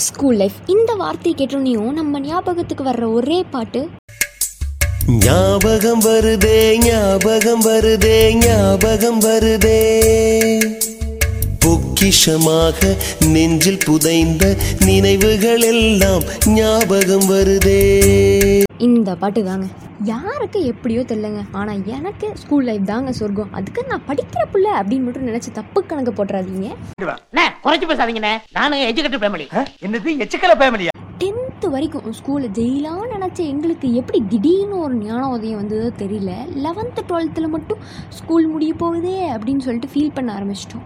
School life இந்த வார்த்தையை கேட்டோன்னையும் நம்ம ஞாபகத்துக்கு வர்ற ஒரே பாட்டு. ஞாபகம் வருதே ஞாபகம் வருதே ஞாபகம் வருதே. பொக்கிஷமாக நெஞ்சில் புதைந்த நினைவுகள் எல்லாம் ஞாபகம் வருதே. இந்த பாட்டு தாங்க. யாருக்கு எப்படியோ தெரியலங்க. ஆனால் எனக்கு ஸ்கூல் லைஃப் தாங்க சொர்க்கம். அதுக்கு நான் படிக்கிற பிள்ளை அப்படின்னு மட்டும் நினச்சி தப்பு கணக்கு போட்டுறாதீங்க. அண்ணே, குறைச்சு பேசாதீங்கண்ணே நானும் எஜுகேட்டட் ஃபேமிலி என்னது? எச்சுக்கல ஃபேமிலியா டென்த்து வரைக்கும் ஸ்கூலை ஜெயிலாக நினச்ச எங்களுக்கு எப்படி திடீர்னு ஒரு ஞான உதயம் வந்ததோ தெரியல. லெவன்த்து டுவெல்த்தில் மட்டும் ஸ்கூல் முடிய போகுதே அப்படின்னு சொல்லிட்டு ஃபீல் பண்ண ஆரம்பிச்சிட்டோம்.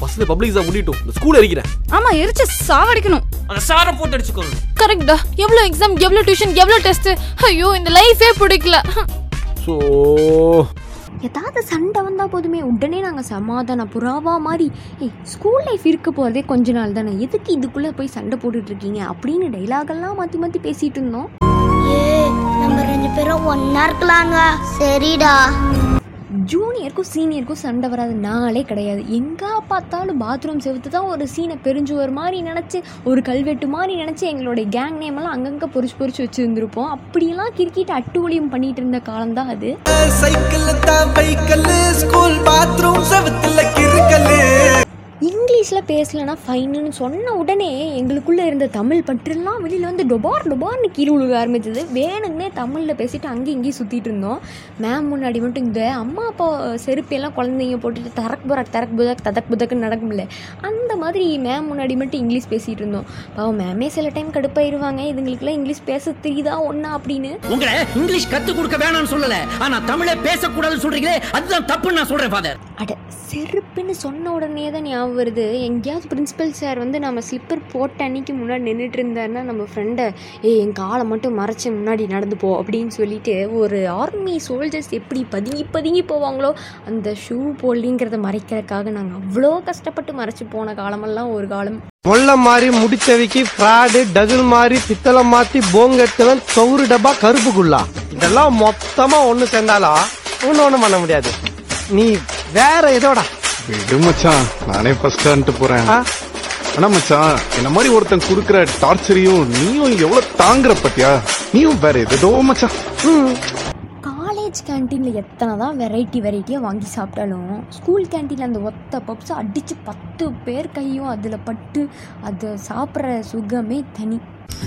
ஃபர்ஸ்ட் பப்ளிக் எக்ஸாம் முடியட்டும். இந்த ஸ்கூல் எரிக்கிறேன் ஆமா எரிச்சு சாவடிக்கணும். அந்த சாரை போட்டு அடிச்சுக்கோங்க. கரெக்டா எவ்வளவு எக்ஸாம் எவ்வளவு டியூஷன் எவ்வளவு டெஸ்ட் ஐயோ இந்த லைஃபே பிடிக்கல. ஸோ ஏதாவது சண்டை வந்தால் போதுமே உடனே நாங்கள் சமாதான புறாவா மாதிரி ஏய் ஸ்கூல் லைஃப் இருக்க போகிறதே கொஞ்ச நாள் தானே எதுக்கு இதுக்குள்ளே போய் சண்டை போட்டுட்டு இருக்கீங்க? அப்படின்னு டைலாகெல்லாம் மாற்றி மாற்றி பேசிகிட்டு இருந்தோம். ஏ நம்ம ரெண்டு பேரும் ஒன்னா இருக்கலாங்க. சரிடா. ஜூனியருக்கும் சீனியருக்கும் சண்டை வராது நாளே கிடையாது. எங்கே பார்த்தாலும் பாத்ரூம் செவுத்து தான் ஒரு சீனை பெருஞ்சுவர் மாதிரி நினச்சி ஒரு கல்வெட்டு மாதிரி நினச்சி எங்களுடைய கேங் நேமெல்லாம் அங்கங்கே பொறிச்சு பொறிச்சு வச்சுருந்துருப்போம். அப்படியெல்லாம் கிரிக்கெட் அட்டுவலியம் பண்ணிட்டு இருந்த காலம் தான் அது. சைக்கிள் தான் பைக்கல் ஸ்கூல் பாத்ரூம் செவத்தில் கிறுக்கல். இங்கிலீஷில் பேசலைன்னா ஃபைனுன்னு சொன்ன உடனே எங்களுக்குள்ளே இருந்த தமிழ் பற்றுலாம் வெளியில் வந்து டொபார் டொபார்னு கீழே விழுக ஆரம்பிச்சது. வேணுங்கன்னே தமிழில் பேசிட்டு அங்கேயும் இங்கேயும் சுற்றிட்டு இருந்தோம். மேம் முன்னாடி மட்டும் இந்த அம்மா அப்பா செருப்பெல்லாம் குழந்தைங்க போட்டுட்டு தரக் புறக் தரக் புதக் ததக் புதக்குன்னு நடக்கும்ல. அந்த மாதிரி மேம் முன்னாடி மட்டும் இங்கிலீஷ் பேசிகிட்டு இருந்தோம். பாவம் மேமே சில டைம் கடுப்பாயிருவாங்க. இதுங்களுக்குலாம் இங்கிலீஷ் பேச தெரியுதா ஒன்றா அப்படின்னு. உங்களை இங்கிலீஷ் கற்றுக் கொடுக்க வேணாம்னு சொல்லலை. ஆனா தமிழை பேசக்கூடாதுன்னு சொல்றீங்களே அதுதான் தப்புன்னு நான் சொல்றேன் ஃபாதர் அட செருப்புன்னு சொன்ன உடனே தான் ஞாபகம் வருது. எங்கேயாவது பிரின்சிபல் சார் வந்து நம்ம ஸ்லிப்பர் போட்ட அன்னைக்கு முன்னாடி நின்றுட்டு இருந்தாருன்னா நம்ம ஃப்ரெண்டை ஏய் என் காலை மட்டும் மறைச்சி முன்னாடி நடந்து போ அப்படின்னு சொல்லிட்டு ஒரு ஆர்மி சோல்ஜர்ஸ் எப்படி பதுங்கி பதுங்கி போவாங்களோ அந்த ஷூ போலிங்கிறத மறைக்கிறதுக்காக நாங்கள் அவ்வளோ கஷ்டப்பட்டு மறைச்சி போன காலமெல்லாம் ஒரு காலம். கொள்ள மாதிரி முடிச்சவிக்கு ஃப்ராடு டகுல் மாதிரி பித்தளை மாற்றி போங்க சவுறு டப்பா கருப்புக்குள்ளா. இதெல்லாம் மொத்தமாக ஒன்று சேர்ந்தாலா ஒன்று ஒன்றும் பண்ண முடியாது. நீ வேற ஏதோடா. விடு மச்சான் நானே ஃபர்ஸ்ட் வந்துட்டு போறேன்? ஆனா மச்சான் என்ன மாதிரி ஒருத்தன் குடுக்கற டார்ச்சரையும் நீயும் எவ்வளவு தாங்குற பத்தியா? நீயும் வேற எதோ மச்சான். காலேஜ் கேன்டீனில் எத்தனை தான் வெரைட்டி வெரைட்டியாக வாங்கி சாப்பிட்டாலும் ஸ்கூல் கேன்டீனில் அந்த ஒத்த பப்ஸை அடித்து பத்து பேர் கையும் அதில் பட்டு அதை சாப்பிட்ற சுகமே தனி.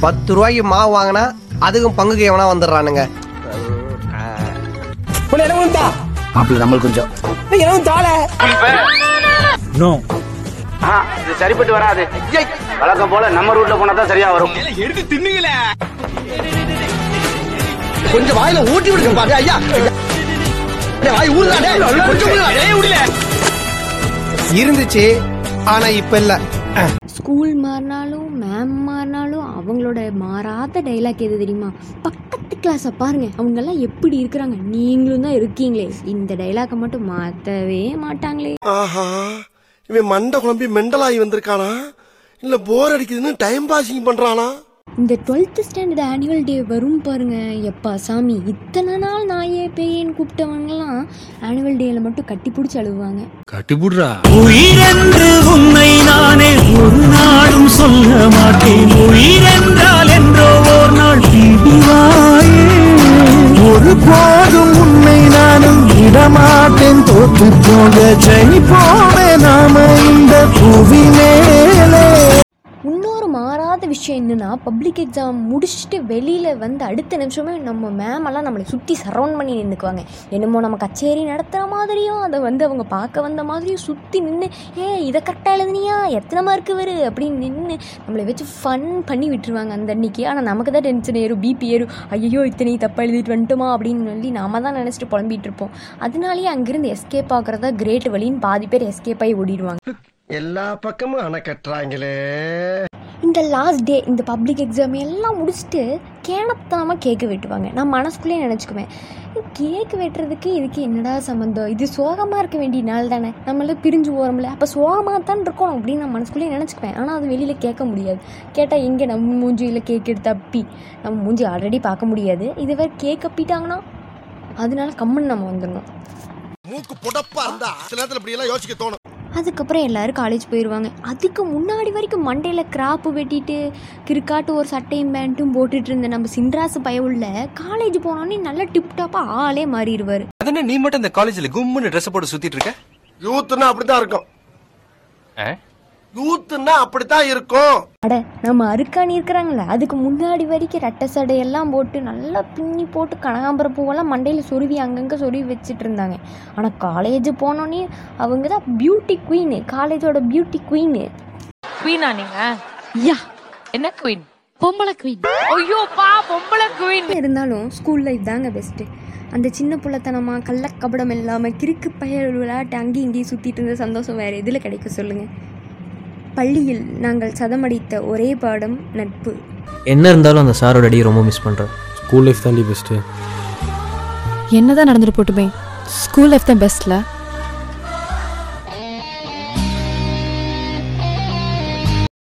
பத்து ரூபாய்க்கு மாவு வாங்கினா அதுக்கும் பங்குக்கு எவனா வந்துடுறானுங்க. மாப்பிள்ள நம்மளுக்கு கொஞ்சம். இது சரிப்பட்டு வராது. வழக்கம் போல நம்ம ரூட்ல போனா தான் சரியா வரும். கொஞ்சம் வாயில ஊட்டி விடுங்க பாரு ஐயா. வாய் இருந்துச்சு ஆனா இப்ப இல்ல. ஸ்கூல் மாறினாலும் மேம் மாறினாலும் அவங்களோட மாறாத டைலாக் எது தெரியுமா? பக்கத்து கிளாஸை பாருங்க. அவங்கெல்லாம் எப்படி இருக்கிறாங்க? நீங்களும் தான் இருக்கீங்களே. இந்த டைலாக்கை மட்டும் மாற்றவே மாட்டாங்களே. ஆஹா இவன் மண்டை குழம்பி மெண்டலாகி வந்திருக்கானா? இல்லை போர் அடிக்குதுன்னு டைம் பாசிங் பண்றானா? இந்த டுவெல்த் ஸ்டாண்டர்ட் ஆனுவல் டே வரும் பாருங்க. எப்பா சாமி இத்தனை நாள் நாயே பேயேன்னு கூப்பிட்டவங்கலாம் ஆனுவல் டேல மட்டும் கட்டி பிடிச்சி அழுவாங்க. உயிரென்று உன்னை நானே ஒரு நாளும் சொல்ல மாட்டேன். உயிரென்றால் என்றோ ஒரு நாள் ஒரு போதும் உன்னை நானும் விடமாட்டேன். தோத்து போக ஜெயிப்போமே. மாறாத விஷயம் என்னென்னா பப்ளிக் எக்ஸாம் முடிச்சுட்டு வெளியில் வந்து அடுத்த நிமிஷமே நம்ம மேமெல்லாம் நம்மளை சுற்றி சரௌண்ட் பண்ணி நின்றுக்குவாங்க என்னமோ நம்ம கச்சேரி நடத்துகிற மாதிரியும் அதை வந்து அவங்க பார்க்க வந்த மாதிரியும் சுற்றி நின்று ஏ இதை கரெக்டாக எழுதுனியா? எத்தனை மார்க்கு வரு? அப்படின்னு நின்று நம்மளை வச்சு ஃபன் பண்ணி விட்டுருவாங்க அந்த அன்னைக்கு. ஆனால் நமக்கு தான் டென்ஷன் ஏறும் பிபி ஏறும். ஐயோ இத்தனை தப்பாக எழுதிட்டு வந்துட்டோமா? அப்படின்னு சொல்லி நாம தான் நினச்சிட்டு புலம்பிட்டு இருப்போம். அதனாலேயே அங்கேருந்து எஸ்கேப் ஆகிறதா கிரேட் வழின்னு பாதி பேர் எஸ்கேப் ஆகி ஓடிடுவாங்க. எல்லா பக்கமும் அணை கட்டுறாங்களே. இந்த லாஸ்ட் டே இந்த பப்ளிக் எக்ஸாம் எல்லாம் முடிச்சுட்டு கேனத்தனமாக கேக்கு வெட்டுவாங்க. நான் மனசுக்குள்ளேயே நினச்சிக்குவேன். கேக்கு வெட்டுறதுக்கு இதுக்கு என்னடா சம்மந்தம் இது சோகமாக இருக்க வேண்டிய நாள் தானே. நம்மள பிரிஞ்சு போகிறோம்ல அப்போ சோகமாக தான் இருக்கணும் அப்படின்னு நான் மனசுக்குள்ளேயே நினச்சிக்குவேன். ஆனால் அது வெளியில் கேட்க முடியாது. கேட்டால் எங்கே நம்ம மூஞ்சியில் கேக் எடுத்து அப்பி நம்ம மூஞ்சி ஆல்ரெடி பார்க்க முடியாது. இதுவே கேக் அப்பிட்டாங்கன்னா அதனால கம்முன்னு நம்ம வந்துடணும். மூக்கு புடப்பா இருந்தா சில நேரத்தில் இப்படி எல்லாம் யோசிக்க தோணும். அதுக்கப்புறம் எல்லோரும் காலேஜ் போயிடுவாங்க அதுக்கு முன்னாடி வரைக்கும் மண்டையில் கிராப்பு வெட்டிட்டு கிறுக்காட்டு ஒரு சட்டையும் பேண்ட்டும் போட்டுட்டு இருந்த நம்ம சின்ராசு பயவுள்ள காலேஜ் போனோடனே நல்லா டிப்டாப்பாக ஆளே மாறிடுவார். அதென்ன நீ மட்டும் இந்த காலேஜ்ல கும்முன்னு ட்ரெஸ் போட்டு சுத்திட்டு இருக்க? யூத்துன்னா அப்படித்தான் இருக்கும். யூத்துன்னா அப்படித்தான் இருக்கும். அட நம்ம அருக்காணி இருக்கிறாங்களே அதுக்கு முன்னாடி வரைக்கும் ரெட்டை சடையெல்லாம் போட்டு நல்லா பின்னி போட்டு கனகாம்பர பூவெல்லாம் மண்டையில் சொருவி அங்கங்கே சொருவி வச்சுட்டு இருந்தாங்க. ஆனால் காலேஜ் போனோடனே அவங்க தான் பியூட்டி குவீனு காலேஜோட பியூட்டி குவீனு குவீனா நீங்க? யா. என்ன குவீன் பொம்பளை குவீன் ஐயோ பா பொம்பளை குவீன் இருந்தாலும் ஸ்கூல் லைஃப் தாங்க பெஸ்ட்டு அந்த சின்ன புள்ளத்தனமாக கள்ளக்கபடம் இல்லாமல் கிறுக்கு பயிர் விளையாட்டு அங்கேயும் இங்கேயும் சுற்றிட்டு இருந்த சந்தோஷம் வேறு எதில் கிடைக்கும் சொல்லுங்கள் பள்ளியில் நாங்கள் சதமடித்த ஒரே பாடம் நட்பு. என்ன இருந்தாலும் அந்த சாரோட அடி ரொம்ப மிஸ் பண்ணுறேன் ஸ்கூல் லைஃப் தாண்டி பெஸ்ட்டு என்னதான் நடந்துட்டு போட்டுமே. ஸ்கூல் லைஃப் தான் பெஸ்ட்ல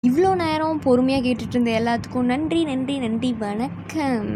இவ்வளோ நேரம் பொறுமையாக கேட்டுட்டு இருந்த எல்லாத்துக்கும் நன்றி நன்றி நன்றி வணக்கம்.